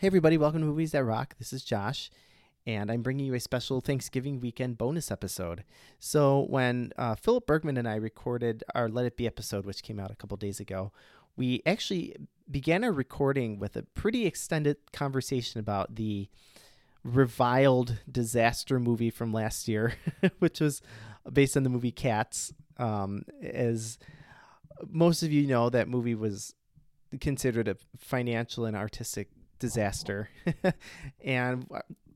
Hey, everybody, welcome to Movies That Rock. This is Josh, and I'm bringing you a special Thanksgiving weekend bonus episode. So, when uh, Philip Bergman and I recorded our Let It Be episode, which came out a couple days ago, we actually began our recording with a pretty extended conversation about the reviled disaster movie from last year, which was based on the movie Cats. Um, as most of you know, that movie was considered a financial and artistic disaster. and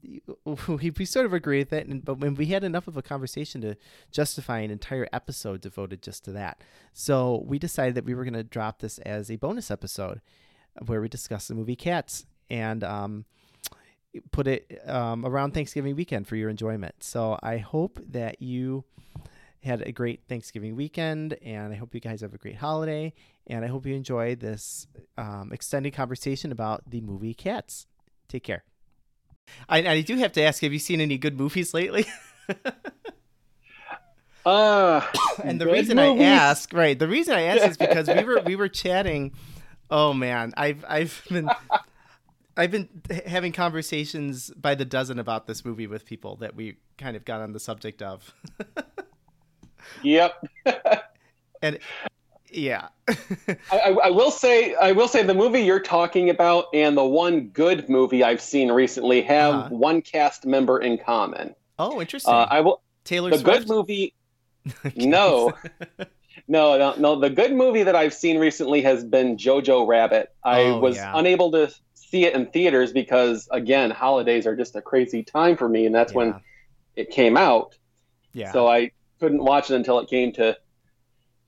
we, we sort of agree with that. And, but when we had enough of a conversation to justify an entire episode devoted just to that. So we decided that we were going to drop this as a bonus episode where we discuss the movie Cats and um, put it um, around Thanksgiving weekend for your enjoyment. So I hope that you had a great Thanksgiving weekend, and I hope you guys have a great holiday. And I hope you enjoy this um, extended conversation about the movie Cats. Take care. I, I do have to ask: Have you seen any good movies lately? uh, and the reason movies? I ask, right? The reason I ask is because we were we were chatting. Oh man, I've I've been I've been having conversations by the dozen about this movie with people that we kind of got on the subject of. yep. and yeah. I, I, will say I will say the movie you're talking about and the one good movie I've seen recently have uh-huh. one cast member in common. Oh, interesting. Uh, I will Taylor the Swift? good movie. no. no, no, no. The good movie that I've seen recently has been Jojo Rabbit. I oh, was yeah. unable to see it in theaters because again, holidays are just a crazy time for me, and that's yeah. when it came out. Yeah. So I couldn't watch it until it came to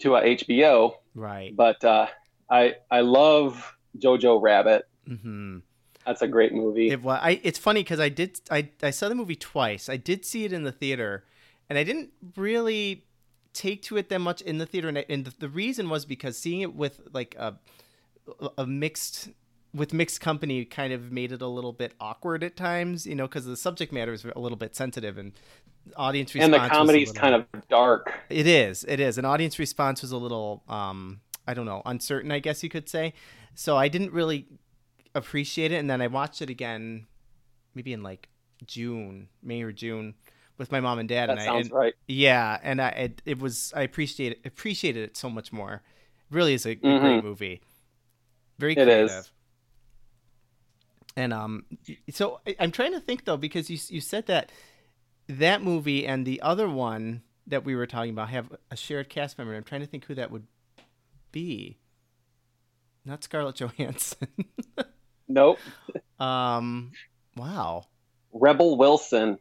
to uh, HBO. Right. But uh, I I love Jojo Rabbit. Mm-hmm. That's a great movie. It, well, I, it's funny because I did I, I saw the movie twice. I did see it in the theater, and I didn't really take to it that much in the theater. And, I, and the reason was because seeing it with like a a mixed with mixed company kind of made it a little bit awkward at times, you know, because the subject matter is a little bit sensitive and audience response. And the comedy's little, kind of dark. It is. It is. An audience response was a little, um, I don't know, uncertain, I guess you could say. So I didn't really appreciate it. And then I watched it again, maybe in like June, May or June, with my mom and dad. That and sounds I, and, right. Yeah, and I it, it was I appreciated appreciated it so much more. It really is a, mm-hmm. great movie. Very creative. And um, so I'm trying to think though because you you said that that movie and the other one that we were talking about have a shared cast member. I'm trying to think who that would be. Not Scarlett Johansson. nope. Um. Wow. Rebel Wilson.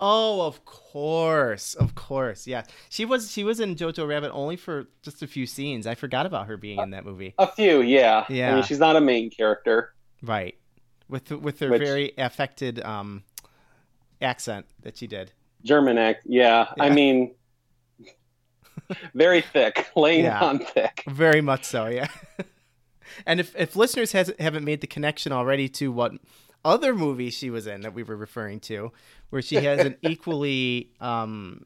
Oh, of course, of course, yeah. She was she was in Jojo Rabbit only for just a few scenes. I forgot about her being in that movie. A few, yeah. Yeah. I mean, she's not a main character. Right with with her Which, very affected um, accent that she did. German act, yeah. yeah. I mean, very thick, laying yeah. on thick. Very much so, yeah. and if if listeners has, haven't made the connection already to what other movie she was in that we were referring to, where she has an equally, um,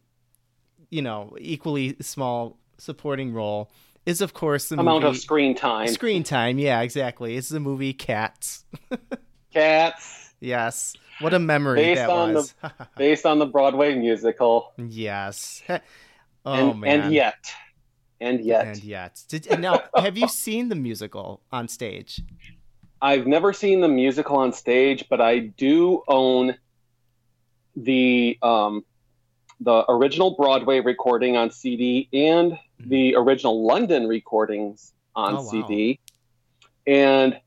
you know, equally small supporting role is of course the amount movie, of screen time. Screen time, yeah, exactly. It's the movie Cats. Cats. Yes. What a memory based that on was. The, based on the Broadway musical. Yes. Oh and, man. And yet. And yet. And yet. Did, and now, have you seen the musical on stage? I've never seen the musical on stage, but I do own the um, the original Broadway recording on CD and mm-hmm. the original London recordings on oh, CD. Wow. And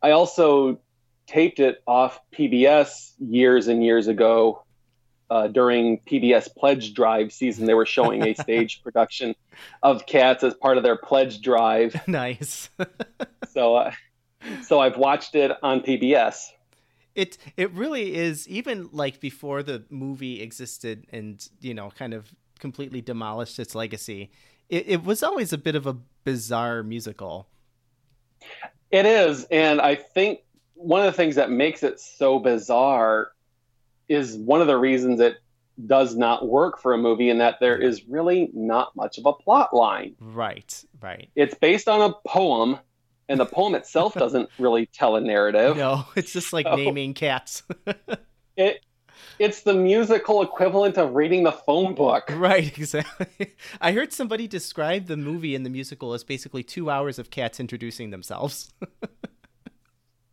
I also taped it off PBS years and years ago uh, during PBS Pledge Drive season. They were showing a stage production of Cats as part of their Pledge Drive. Nice. so, uh, so I've watched it on PBS. It it really is even like before the movie existed and you know kind of completely demolished its legacy. It, it was always a bit of a bizarre musical. It is, and I think one of the things that makes it so bizarre is one of the reasons it does not work for a movie in that there is really not much of a plot line. Right, right. It's based on a poem and the poem itself doesn't really tell a narrative. No, it's just like So- naming cats. It it's the musical equivalent of reading the phone book. right, exactly. I heard somebody describe the movie and the musical as basically two hours of cats introducing themselves.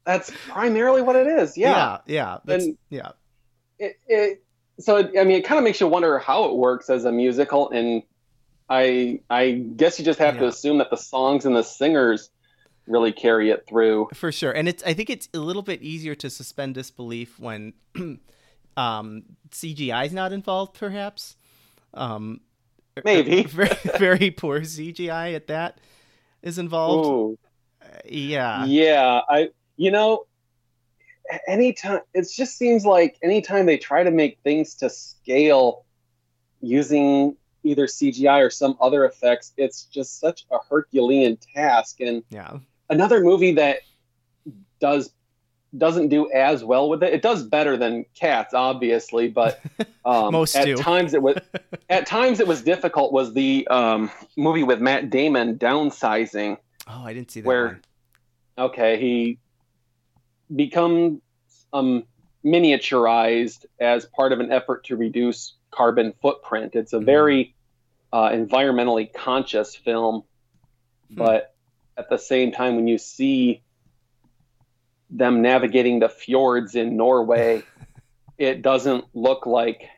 That's primarily what it is. Yeah. yeah, yeah, that's, And- yeah. It, it so it, I mean it kind of makes you wonder how it works as a musical and I I guess you just have to assume that the songs and the singers really carry it through. for sure and it's i think it's a little bit easier to suspend disbelief when um cgi is not involved perhaps um Maybe. very, very poor cgi at that is involved Ooh. Uh, yeah Yeah, I you know anytime it just seems like anytime they try to make things to scale using either CGI or some other effects, it's just such a Herculean task and yeah another movie that does doesn't do as well with it. It does better than Cats, obviously, but um, Most at do. times it was at times it was difficult. Was the um, movie with Matt Damon downsizing? oh i didn't see that Where- one. Okay, he become um, miniaturized as part of an effort to reduce carbon footprint. It's a Mhm. very uh, environmentally conscious film, Hmm. but at the same time, when you see them navigating the fjords in Norway, it doesn't look like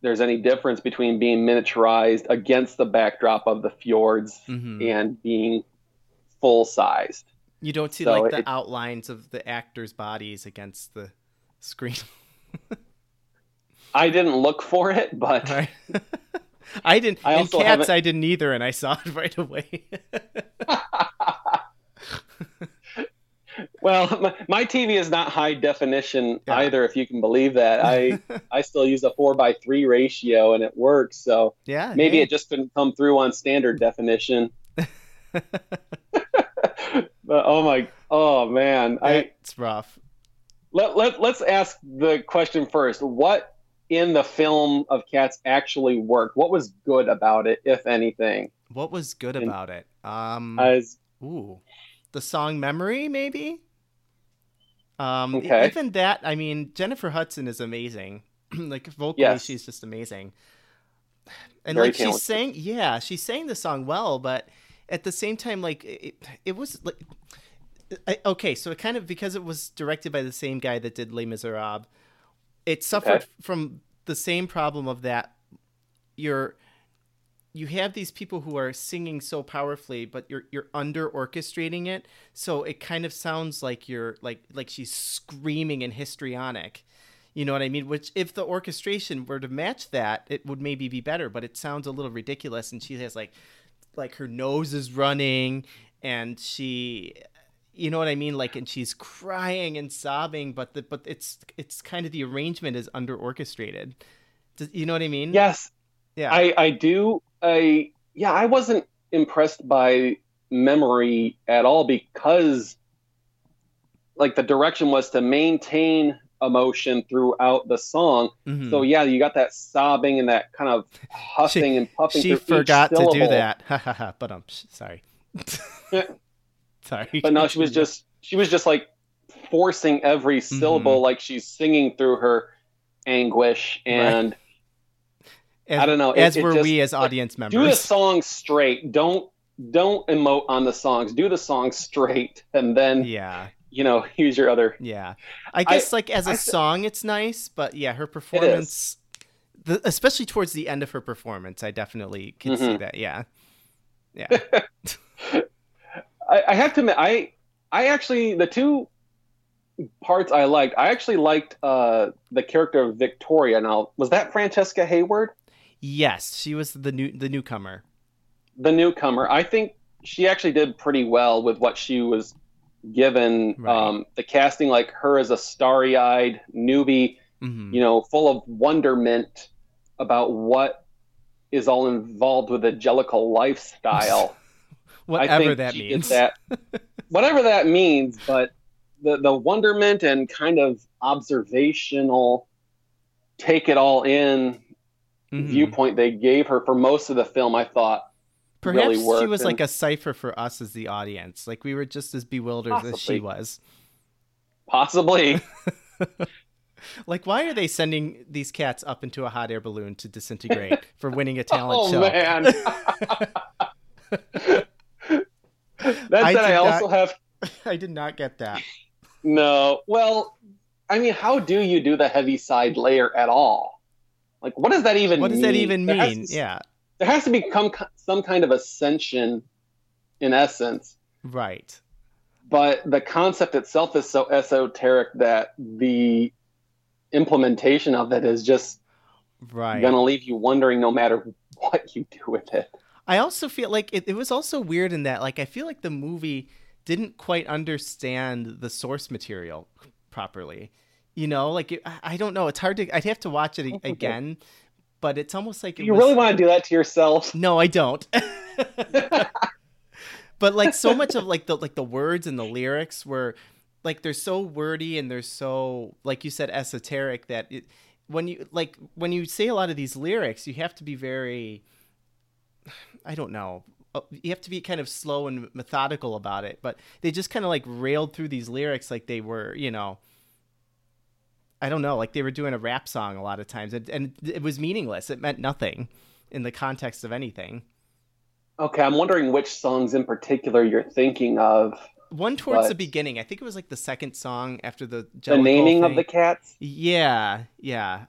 there's any difference between being miniaturized against the backdrop of the fjords Mhm. and being full sized. You don't see so like the it- outlines of the actors bodies against the screen I didn't look for it, but right i didn't I in cats haven't- i didn't either and i saw it right away well, my, my TV is not high definition Yeah. either, if you can believe that. I I still use a four by three ratio and it works. So yeah maybe hey. it just couldn't come through on standard definition. but oh my, oh man, it's rough let, let let's ask the question first. What in the film of Cats actually worked? What was good about it, if anything? What was good And- about it? Um, As ooh, the song "Memory," maybe. Um, Okay. even that. I mean, Jennifer Hudson is amazing. like vocally, Yes. she's just amazing. And Very like she sang, yeah, she sang the song well, but at the same time, like it, it was like. I, okay, so it kind of because it was directed by the same guy that did Les Miserables, it suffered Okay. from the same problem of that you're you have these people who are singing so powerfully but you're you're under orchestrating it so it kind of sounds like you're like like she's screaming and histrionic you know what i mean which if the orchestration were to match that it would maybe be better but it sounds a little ridiculous and she has like like her nose is running and she you know what i mean? Like and she's crying and sobbing but the but it's it's kind of the arrangement is under orchestrated. Does, you know what i mean? Yes, yeah. I I do. I yeah, I wasn't impressed by memory at all because like the direction was to maintain emotion throughout the song. Mhm. So yeah, you got that sobbing and that kind of huffing and puffing. she forgot to do that but I'm um sorry sorry But no, she was just she was just like forcing every Mm-hmm. syllable like she's singing through her anguish and as, I don't know, as it were just- we as audience members. do the song straight. Don't don't emote on the songs. Do the song straight, and then yeah you know use your other. yeah i guess like as a I- song it's nice but yeah her performance the, especially towards the end of her performance i definitely can see Mhm. that yeah yeah I, I have to admit, I I actually the two parts I liked. I actually liked uh, the character of Victoria. Now, was that Francesca Hayward, yes she was the new the newcomer the newcomer? I think she actually did pretty well with what she was given. Right. Um, the casting, like her as a starry-eyed newbie. hmm you know, full of wonderment about what is all involved with the Jellicle lifestyle. Whatever that means That, whatever that means, but the the wonderment and kind of observational, take it all in Mhm. viewpoint they gave her for most of the film, I thought Perhaps really she was and- like a cipher for us as the audience. Like we were just as bewildered as she was. possibly. Like, why are they sending these cats up into a hot air balloon to disintegrate for winning a oh, talent oh show? man. that I said, I, did also have I did not get that. no. Well, I mean, how do you do the Heaviside Layer at all? Like, what does that even? What does that mean? even There has mean? Yeah, there has to become some kind of ascension, in essence. right. But the concept itself is so esoteric that the implementation of it is just Right. gonna leave you wondering, no matter what you do with it. I also feel like it, it was also weird in that, like, I feel like the movie didn't quite understand the source material properly. You know, like, it, I- I don't know. It's hard to, I'd have to watch it a- again, but it's almost like it you was, really want to do that to yourself? No, I don't. but like so much of like the like the words and the lyrics were like they're so wordy and they're so like you said esoteric that it when you like when you say a lot of these lyrics you have to be very I don't know uh, you have to be kind of slow and methodical about it but they just kind of like railed through these lyrics like they were you know I don't know like they were doing a rap song a lot of times and, and it was meaningless it meant nothing in the context of anything Okay, I'm wondering which songs in particular you're thinking of. One towards the beginning. I think it was like the second song after the The naming of the cats. Yeah, yeah.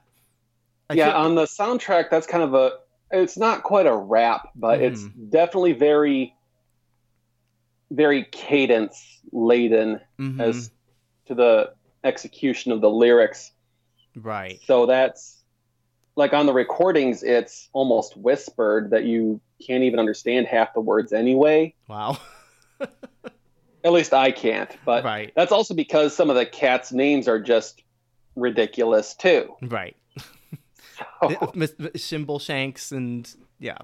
I yeah, feel- on the soundtrack, that's kind of a. It's not quite a rap, but it's Mm-hmm. definitely very, very cadence laden Mhm, as to the execution of the lyrics. right. So that's like on the recordings, it's almost whispered that you can't even understand half the words anyway. Wow. At least I can't. But right. that's also because some of the cats' names are just ridiculous too. Right. So- Miss Shanks and yeah.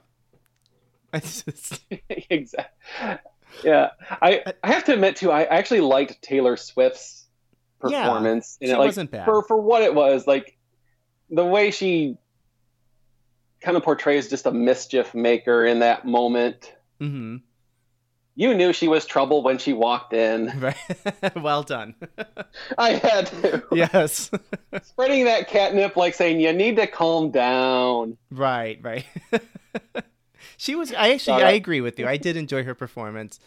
Just- exactly. Yeah, I I have to admit too, I actually liked Taylor Swift's Yeah, performance. she and it, like, wasn't bad. for for what it was, like the way she kind of portrays just a mischief maker in that moment. Mm-hmm. You knew she was trouble when she walked in. Right. well done. I had to. yes. Spreading that catnip like saying you need to calm down. right, right. she was I actually Sorry. I agree with you. I did enjoy her performance.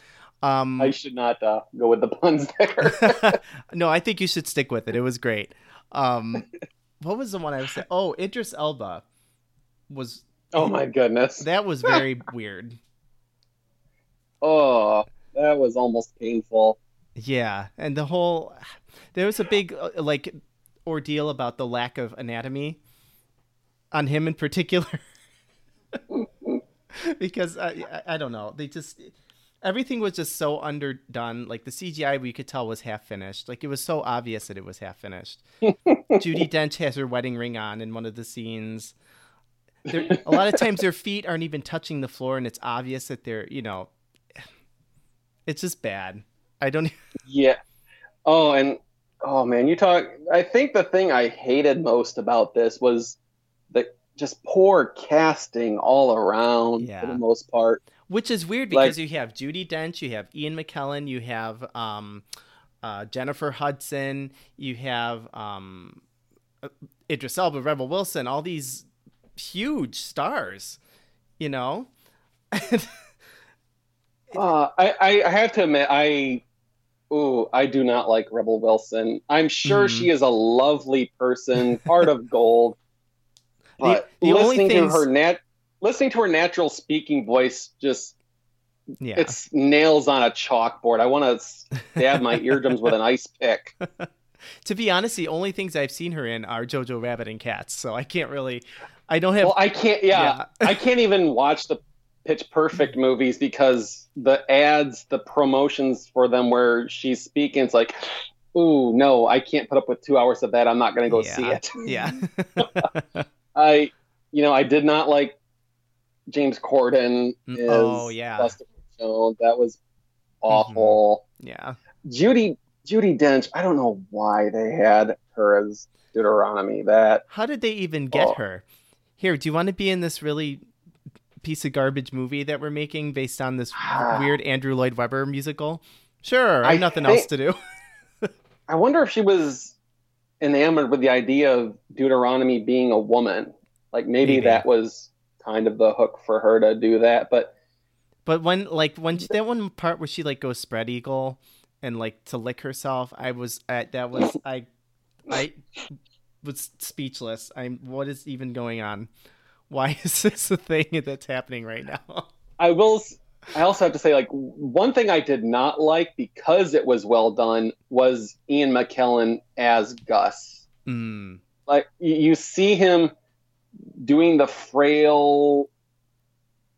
Um I should not uh, go with the puns there. no, I think you should stick with it. It was great. Um, what was the one I was saying? Oh, Idris Elba was oh my goodness. that was very weird. Oh, that was almost painful. Yeah, and the whole there was a big uh, like ordeal about the lack of anatomy on him in particular because uh, I, I don't know they just everything was just so underdone like the cgi we could tell was half finished like it was so obvious that it was half finished judi dench has her wedding ring on in one of the scenes there, a lot of times their feet aren't even touching the floor and it's obvious that they're you know it's just bad i don't Yeah. Oh, and oh man, you talk. I think the thing I hated most about this was the just poor casting all around for the most part. Which is weird Like- because you have Judi Dench, you have Ian McKellen, you have um, uh, Jennifer Hudson, you have um, uh, Idris Elba, Rebel Wilson, all these huge stars, you know. Uh, I, I have to admit, I ooh, I do not like Rebel Wilson. I'm sure Mhm. she is a lovely person, part of gold. But the only listening to her nat listening to her natural speaking voice just yeah, it's nails on a chalkboard. I want to stab my eardrums with an ice pick. to be honest, the only things I've seen her in are Jojo Rabbit and Cats, so I can't really. I don't have. Well, I can't. Yeah, I can't even watch the Pitch Perfect movies because the ads, the promotions for them, where she's speaking, it's like, ooh, no, I can't put up with two hours of that. I'm not going to go see it. yeah. I, you know, I did not like James Corden. Mm, As oh, yeah. Jones. That was awful. yeah. Judy Judi Dench. I don't know why they had her as Deuteronomy. That How did they even get Oh. her? Here, do you want to be in this really piece of garbage movie that we're making based on this weird Andrew Lloyd Webber musical. Sure, I have I nothing think- else to do. I wonder if she was enamored with the idea of Deuteronomy being a woman. Like maybe, Maybe. that was kind of the hook for her to do that. But But when like when she, that one part where she like goes spread eagle and like to lick herself, I was at that was I I was speechless. I'm what is even going on? Why is this a thing that's happening right now? I will. s- I also have to say, like one thing I did not like because it was well done was Ian McKellen as Gus. Mm, Like you see him doing the frail,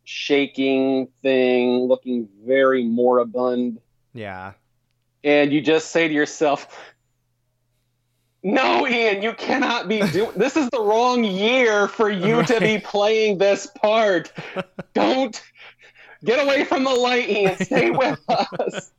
shaking thing, looking very moribund, yeah. and you just say to yourself, "No, Ian, you cannot be doing. this is the wrong year for you to be playing this part. Don't." Get away from the light, Ian. Stay with us.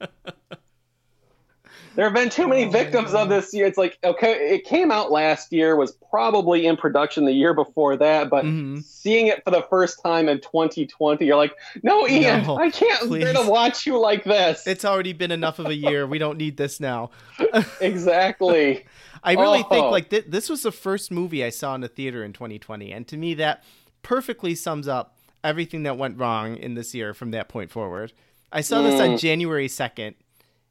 There have been too many Oh victims of this year. It's like, okay, it came out last year, was probably in production the year before that, but Mhm. seeing it for the first time in 2020, you're like, no, Ian, No, I can't bear to watch you like this. It's already been enough of a year. We don't need this now. exactly. I really think Oh. like th- this was the first movie I saw in the theater in 2020, and to me that perfectly sums up everything that went wrong in this year from that point forward. I saw this on Mm. January 2nd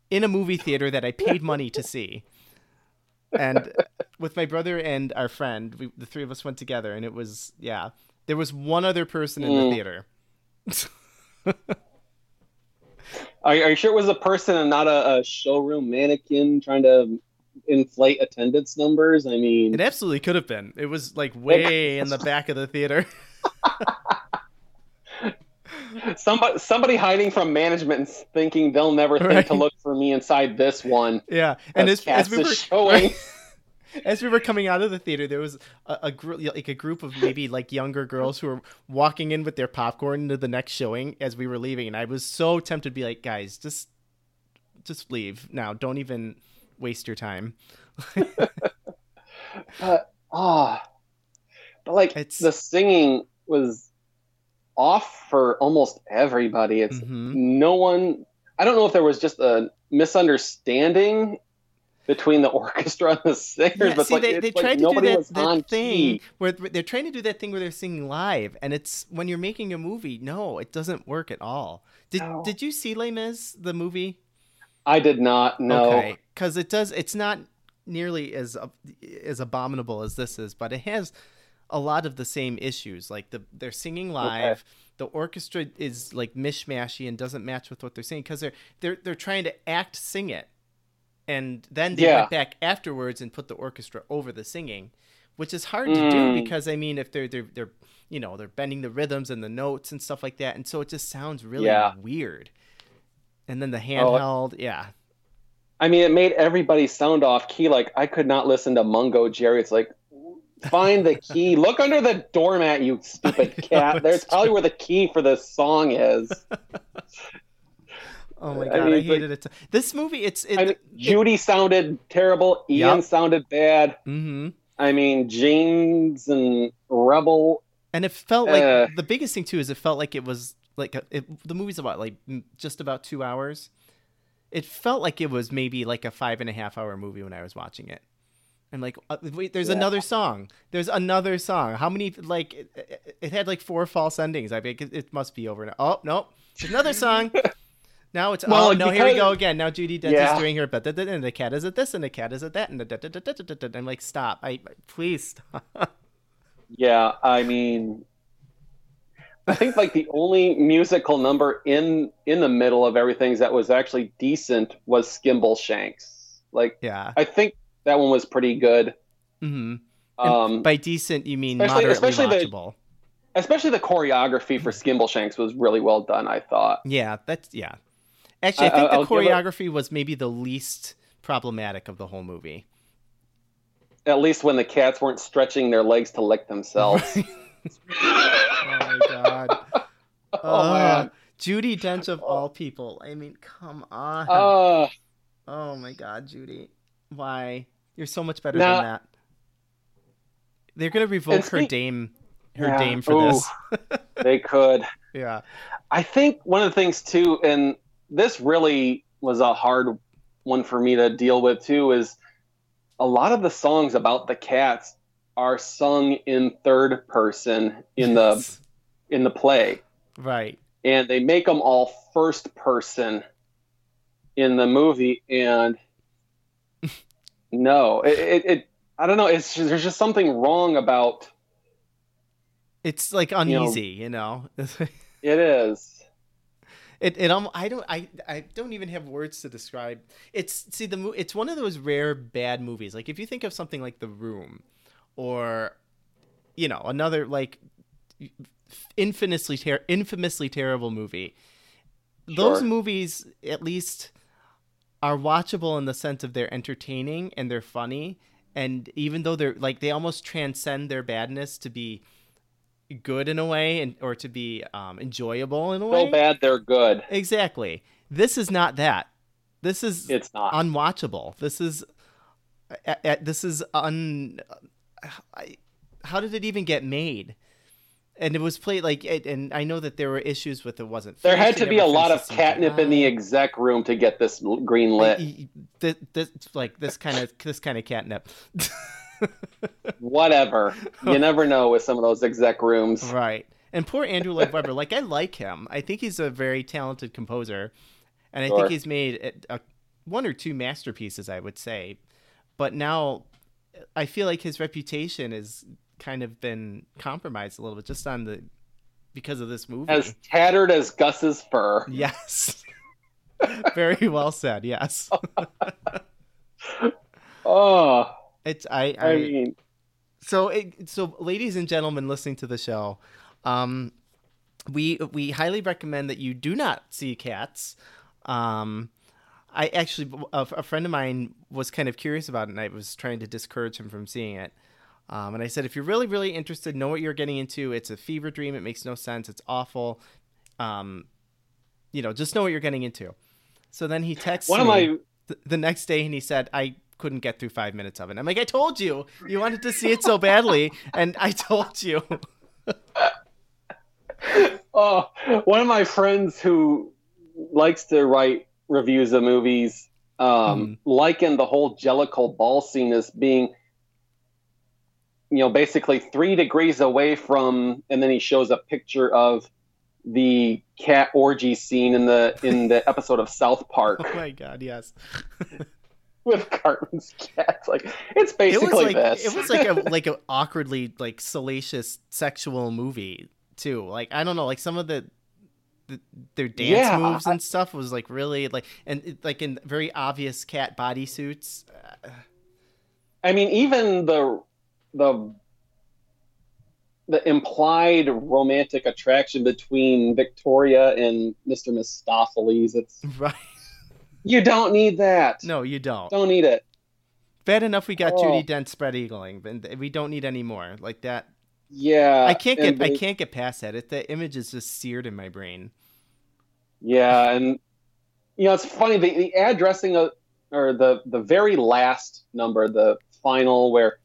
in a movie theater that I paid money to see, and with my brother and our friend, we, the three of us went together, and it was yeah. There was one other person in the Mm. theater. Are, are you sure it was a person and not a, a showroom mannequin trying to inflate attendance numbers? I mean, It absolutely could have been. It was like way in the back of the theater. somebody somebody hiding from management and thinking they'll never think Right. to look for me inside this one. Yeah, and as, As we were showing. as we were coming out of the theater, there was a, a group, like a group of maybe like younger girls who were walking in with their popcorn into the next showing as we were leaving, and I was so tempted to be like, guys, just just leave now. Don't even waste your time. But ah, but like It's- the singing was off for almost everybody. It's Mhm. no one. I don't know if there was just a misunderstanding between the orchestra and the singers, Yeah, but see, like, they, they like tried to do that, that thing key. where they're trying to do that thing where they're singing live, and it's when you're making a movie. No, it doesn't work at all. Did No. Did you see Les Mis the movie? I did not know. Okay, because it does. It's not nearly as as abominable as this is, but it has a lot of the same issues. Like the they're singing live. The orchestra is like mishmashy and doesn't match with what they're saying because they're they're they're trying to act sing it, and then they Yeah. went back afterwards and put the orchestra over the singing, which is hard to do Mm. because I mean if they're they're they're you know they're bending the rhythms and the notes and stuff like that, and so it just sounds really Yeah. weird. And then the Oh, handheld, yeah. I mean, it made everybody sound off key. Like I could not listen to Mungojerrie. It's like, find the key. Look under the doormat, you stupid cat. There's probably where the key for this song is. Oh my god, I, mean, like- hated it. This movie, it's it. I mean, Judy sounded terrible. Ian Yep. sounded bad. Mm-hmm. I mean, James and Rebel. And it felt like Uh. the biggest thing too is it felt like it was like a, it, the movie's about like just about two hours. It felt like it was maybe like a five and a half hour movie when I was watching it. I'm like, uh, wait, there's Yeah. another song. There's another song. How many? Like, it, it- had like four false endings. I think it, it must be over now. Oh no, there's another song. Now it's Well, oh no, here we go again. Now Judi Dench Yeah. is doing her but and the cat is at this and the cat is at that and the da, da, da, da, da, da, da. I'm like stop. I please stop. Yeah, I mean, I think like the only musical number in in the middle of everything that was actually decent was Skimbleshanks. Like, yeah. I think that one was pretty good. hmm Um, By decent, you mean especially- moderately especially the- watchable. especially the choreography for Skimbleshanks was really well done. I thought. Yeah, that's yeah. Actually, I I- think the give it- choreography was maybe the least problematic of the whole movie. At least when the cats weren't stretching their legs to lick themselves. oh my god. oh Uh, man. Judi Dench of all people. I mean, come on. Uh, oh my god, Judy. Why? You're so much better Now- than that. They're gonna revoke her speak- dame her Yeah. dame for Ooh. this. they could. yeah. I think one of the things too, and this really was a hard one for me to deal with too, is a lot of the songs about the cats are sung in third person in the in the play, right. and they make them all first person in the movie, and no, it, it, it I don't know. It's just, there's just something wrong about It's like uneasy, you know. it. Is It it um I don't I I don't even have words to describe. It's see the it's one of those rare bad movies. Like if you think of something like The Room, or you know another like infamously ter- infamously terrible movie. Those movies at least are watchable in the sense of they're entertaining and they're funny, and even though they're like they almost transcend their badness to be good in a way and or to be um, enjoyable in a way. so bad they're good. Exactly. This is not that. This is It's not. unwatchable. This is uh, uh, this is un. I, how did it even get made? And it was played like, it, and I know that there were issues with it wasn't. There had to be a lot of finished the catnip in the oh. exec room to get this green lit. This, this like this kind of this kind of catnip. Whatever. You never know with some of those exec rooms. Right. And poor Andrew Lloyd Webber, like I like him. I think he's a very talented composer, and I Sure. think he's made a, a, one or two masterpieces, I would say. But now, I feel like his reputation has kind of been compromised a little bit just on the because of this movie. As tattered as Gus's fur. Yes. very well said. Yes. Oh, It's I I I, mean, so it, so ladies and gentlemen listening to the show um we we highly recommend that you do not see cats um i actually a, a friend of mine was kind of curious about it and i was trying to discourage him from seeing it um, and i said if you're really really interested know what you're getting into it's a fever dream it makes no sense it's awful um you know just know what you're getting into. So then he texts one of me my th- the next day and he said i couldn't get through five minutes of it. I'm like i told you you wanted to see it so badly and i told you. Oh, one of my friends who likes to write reviews of movies um, likened the whole Jellicle ball scene as being, you know, basically three degrees away from, and then he shows a picture of the cat orgy scene in the in the episode of South Park oh my god yes with Cartman's cats. Like it's it basically was like this. it was like a like an awkwardly like salacious sexual movie too like i don't know like some of the, the their dance Yeah, moves I- and stuff was like really like and it, like in very obvious cat bodysuits I mean, even the the the implied romantic attraction between Victoria and Mr. Mistoffelees. It's right you don't need that. no you don't Don't need it. bad enough we got Oh. judi dench spread eagling but we don't need any more like that Yeah. I can't get I can't get past that. It, the image is just seared in my brain. Yeah, and you know it's funny the, the addressing of or the the very last number, the final where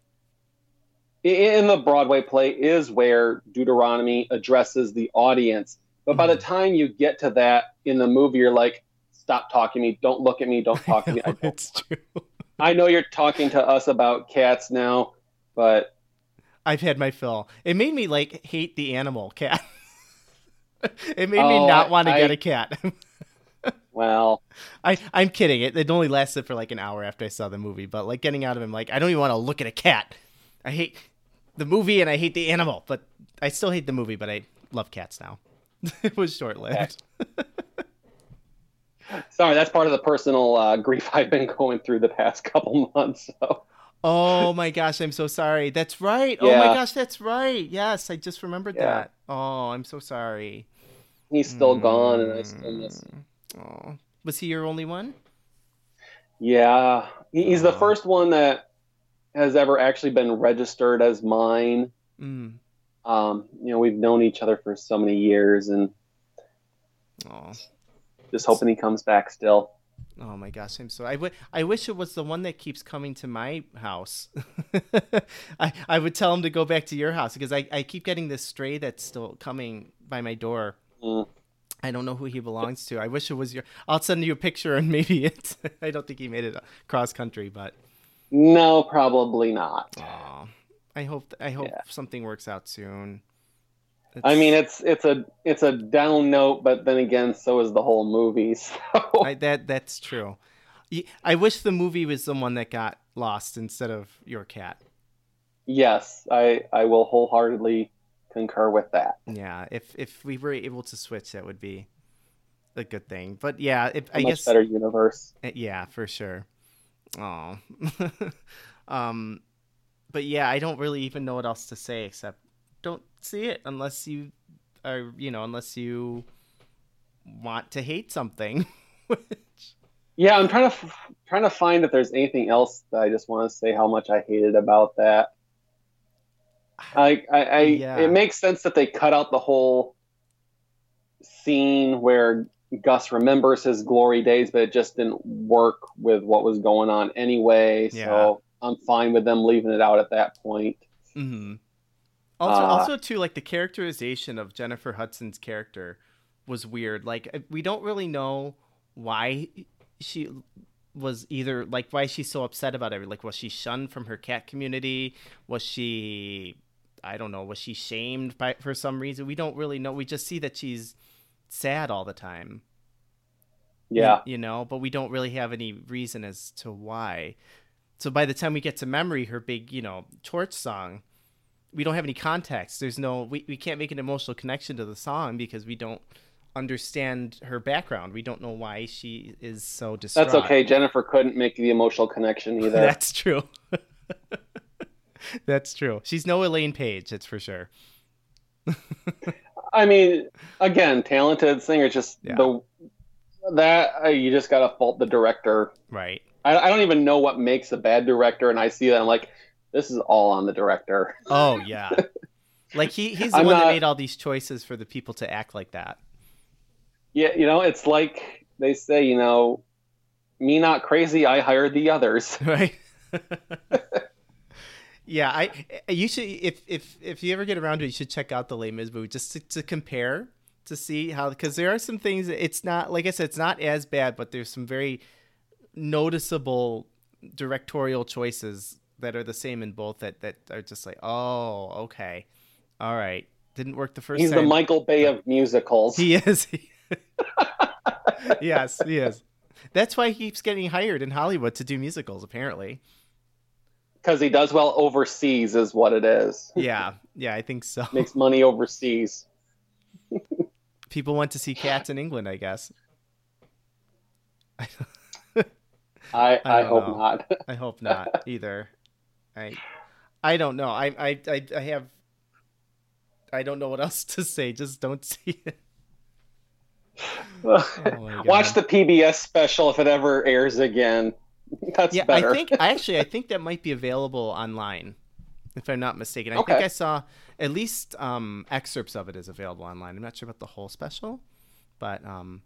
in the Broadway play is where Deuteronomy addresses the audience. But by the Mhm. time you get to that in the movie, you're like, stop talking to me, don't look at me, don't talk to me. I, it's true. I know you're talking to us about cats now, but I've had my fill. It made me like hate the animal cat. it made me Oh, not want to I- get a cat. well, I I'm kidding. It it only lasted for like an hour after I saw the movie, but like getting out of him, like I don't even want to look at a cat. I hate the movie and I hate the animal, but I still hate the movie, but I love cats now. it was short lived. sorry, that's part of the personal uh, grief I've been going through the past couple months. So. Oh my gosh, I'm so sorry. That's right. Yeah. Oh my gosh, that's right. Yes, I just remembered Yeah. that. Oh, I'm so sorry. He's still gone, and I still miss him. Oh, was he your only one? Yeah, he- he's the first one that has ever actually been registered as mine. Mm. Um, you know, we've known each other for so many years, and Oh, just hoping he comes back still. Oh my gosh, I'm so I, w- I wish it was the one that keeps coming to my house. I I would tell him to go back to your house because I, I keep getting this stray that's still coming by my door. Mm. I don't know who he belongs to. I wish it was your. I'll send you a picture and maybe it. I don't think he made it cross country, but No, probably not. aw, I hope I hope Yeah. something works out soon. I mean, it's it's a it's a down note, but then again, so is the whole movie. So I, that that's true. I wish the movie was the one that got lost instead of your cat. yes, I I will wholeheartedly concur with that. Yeah, if if we were able to switch, that would be a good thing. But yeah, if, I guess better universe. uh, yeah, for sure. Oh, um, but yeah, I don't really even know what else to say except don't see it unless you are, you know, unless you want to hate something. Which Yeah, I'm trying to f- trying to find if there's anything else that I just want to say how much I hated about that. I, I, I Yeah. it makes sense that they cut out the whole scene where Gus remembers his glory days, but it just didn't work with what was going on anyway. Yeah. So I'm fine with them leaving it out at that point. hmm Also, Uh, also too, like the characterization of Jennifer Hudson's character was weird. Like uh, we don't really know why she was either like why she's so upset about it. Like was she shunned from her cat community? Was she I don't know, was she shamed by for some reason? We don't really know. We just see that she's sad all the time. you- Yeah. You, know, but we don't really have any reason as to why. So by the time we get to memory, her big, you know, torch song, we don't have any context. There's no, we, we can't make an emotional connection to the song because we don't understand her background. We don't know why she is so distraught. That's okay. Jennifer couldn't make the emotional connection either. That's true. That's true. She's no Elaine Paige, that's for sure. I mean, again, talented singer. Just Yeah. the that uh, you just gotta fault the director. Right. I, I don't even know what makes a bad director, and I see that I'm like, this is all on the director. Oh yeah. like he, he's the I'm one that made all these choices for the people to act like that. Yeah, you know, it's like they say, you know, me not crazy, I hired the others. right yeah i eh, you should if if if you ever get around to it you should check out the Les Mis movie just to, to compare to see how because there are some things that it's not like i said it's not as bad but there's some very noticeable directorial choices that are the same in both that that are just like oh okay. All right. Didn't work the first He's time. The Michael Bay of musicals. he is. Yes he is. That's why he keeps getting hired in hollywood to do musicals apparently Because he does well overseas, is what it is. yeah yeah i think so Makes money overseas. people went to see cats in england i guess I, I I, hope know. not. i hope not either i i don't know I, I i i have i don't know what else to say just don't see it Oh Watch the PBS special if it ever airs again. That's yeah better. i think I actually i think that might be available online if i'm not mistaken i think i saw at least um excerpts of it is available online i'm not sure about the whole special but um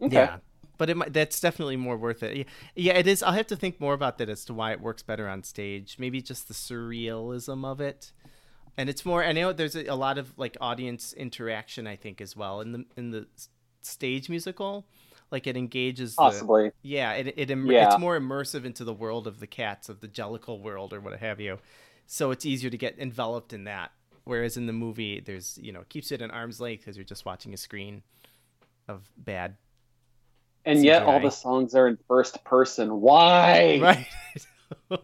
okay. Yeah, but it might, that's definitely more worth it. Yeah, yeah, it is. I'll have to think more about that as to why it works better on stage. Maybe just the surrealism of it, and it's more. I know there's a lot of like audience interaction. I think as well in the in the stage musical, like it engages. The, Possibly. yeah, it it im- Yeah. it's more immersive into the world of the cats of the Jellicle world or what have you. So it's easier to get enveloped in that. Whereas in the movie, there's you know keeps it at arm's length because you're just watching a screen of bad And yet all the songs are in first person. Why? right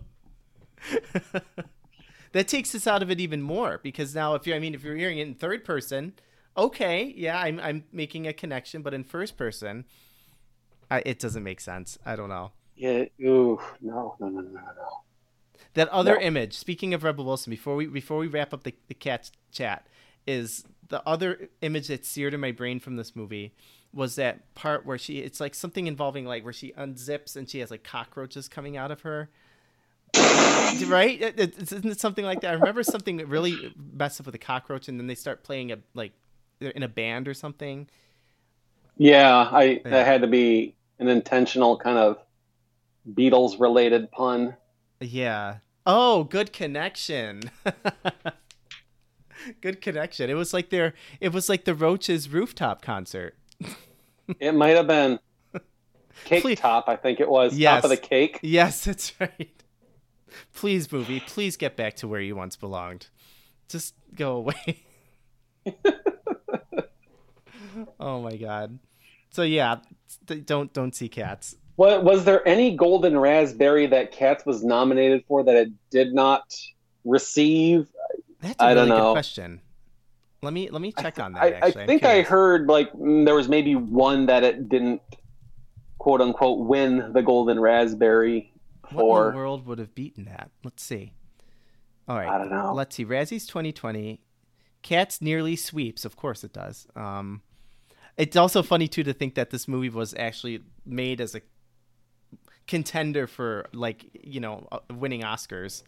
that takes us out of it even more because now if you i mean if you're hearing it in third person okay yeah i'm, I'm making a connection but in first person I, it doesn't make sense i don't know Yeah. Ooh. No. No. No. No. No. that other No. image speaking of rebel wilson before we before we wrap up the, the cat chat is the other image that's seared in my brain from this movie was that part where she it's like something involving like where she unzips and she has like cockroaches coming out of her right isn't it something like that i remember something that really messed up with a cockroach and then they start playing a like they're in a band or something Yeah. I. Yeah. That had to be an intentional kind of Beatles related pun. Yeah. Oh, good connection. good connection. It was like their it was like the Roaches rooftop concert. it might have been cake Please. top, I think it was. Yes. Top of the cake. Yes, that's right. Please, movie, please get back to where you once belonged. Just go away. oh my god. So yeah, th- don't don't see cats. What was there any golden raspberry that Cats was nominated for that it did not receive? That's a I really don't good know. question. Let me let me check on that. I, I actually. I'm think I heard like mm, there was maybe one that it didn't quote unquote win the golden raspberry What in for. the world would have beaten that? Let's see. All right. I don't know. Let's see. Razzie's 2020. Cats nearly sweeps. Of course it does. Um, it's also funny too to think that this movie was actually made as a contender for like you know uh, winning Oscars,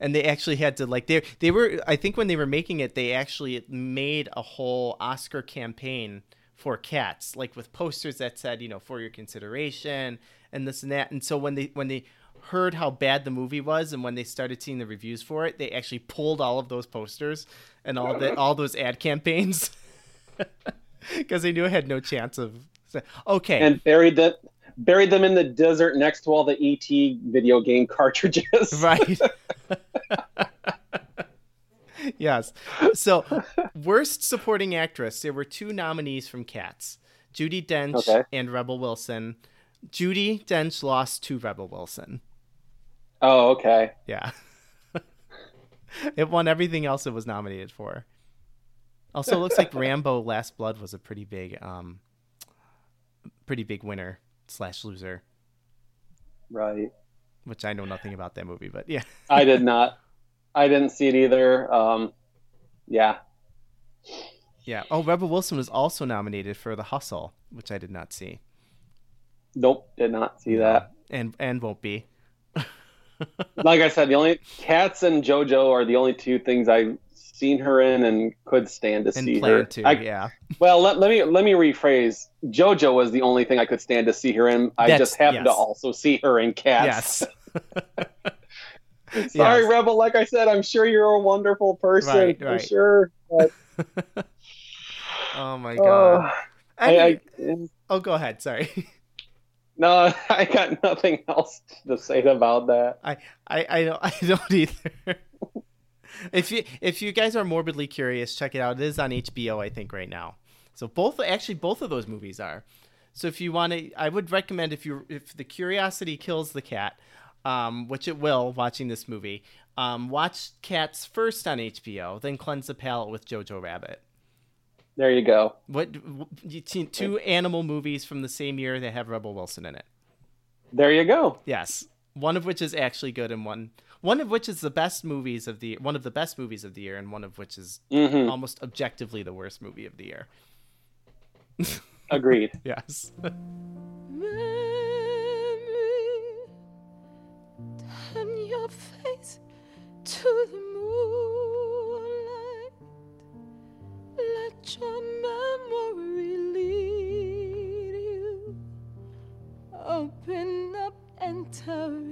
and they actually had to like they they were I think when they were making it they actually made a whole Oscar campaign for cats like with posters that said you know for your consideration and this and that. And so when they when they heard how bad the movie was and when they started seeing the reviews for it they actually pulled all of those posters and all that all those ad campaigns because they knew it had no chance of okay. And buried them buried them in the desert next to all the ET video game cartridges. right. Yes. So worst supporting actress there were two nominees from cats judi dench Okay. and rebel wilson. Judi dench lost to rebel wilson. Oh, okay. yeah. It won everything else it was nominated for also it looks like rambo last blood was a pretty big um pretty big winner slash loser Right. which i know nothing about that movie but yeah I did not. I didn't see it either. Um, yeah. Yeah. Oh, Rebel Wilson was also nominated for The Hustle, which I did not see. Nope. Did not see that. And and won't be. Like I said, the only Cats and JoJo are the only two things I've seen her in and could stand to And see her. to, I, yeah. Well, let, let me let me rephrase. JoJo was the only thing I could stand to see her in. I That's- just happened to also see her in Cats. Yes. Sorry, Yes. Rebel. Like I said, I'm sure you're a wonderful person Right, for right. sure. But, oh my uh, god. I I, mean- I, oh, go ahead. Sorry. no, I got nothing else to say about that. I I I don't, I don't either. If you if you guys are morbidly curious, check it out. It is on HBO, I think, right now. So both actually both of those movies are. So if you want to, I would recommend if you if the curiosity kills the cat, um, which it will, watching this movie, um, watch Cats first on HBO, then cleanse the palate with Jojo Rabbit. There you go. What two animal movies from the same year that have Rebel Wilson in it? There you go. Yes, one of which is actually good, and one one of which is the best movies of the one of the best movies of the year, and one of which is hmm almost objectively the worst movie of the year. Agreed. Yes. Turn your face to the moonlight. Let your memory lead you. Open up and in.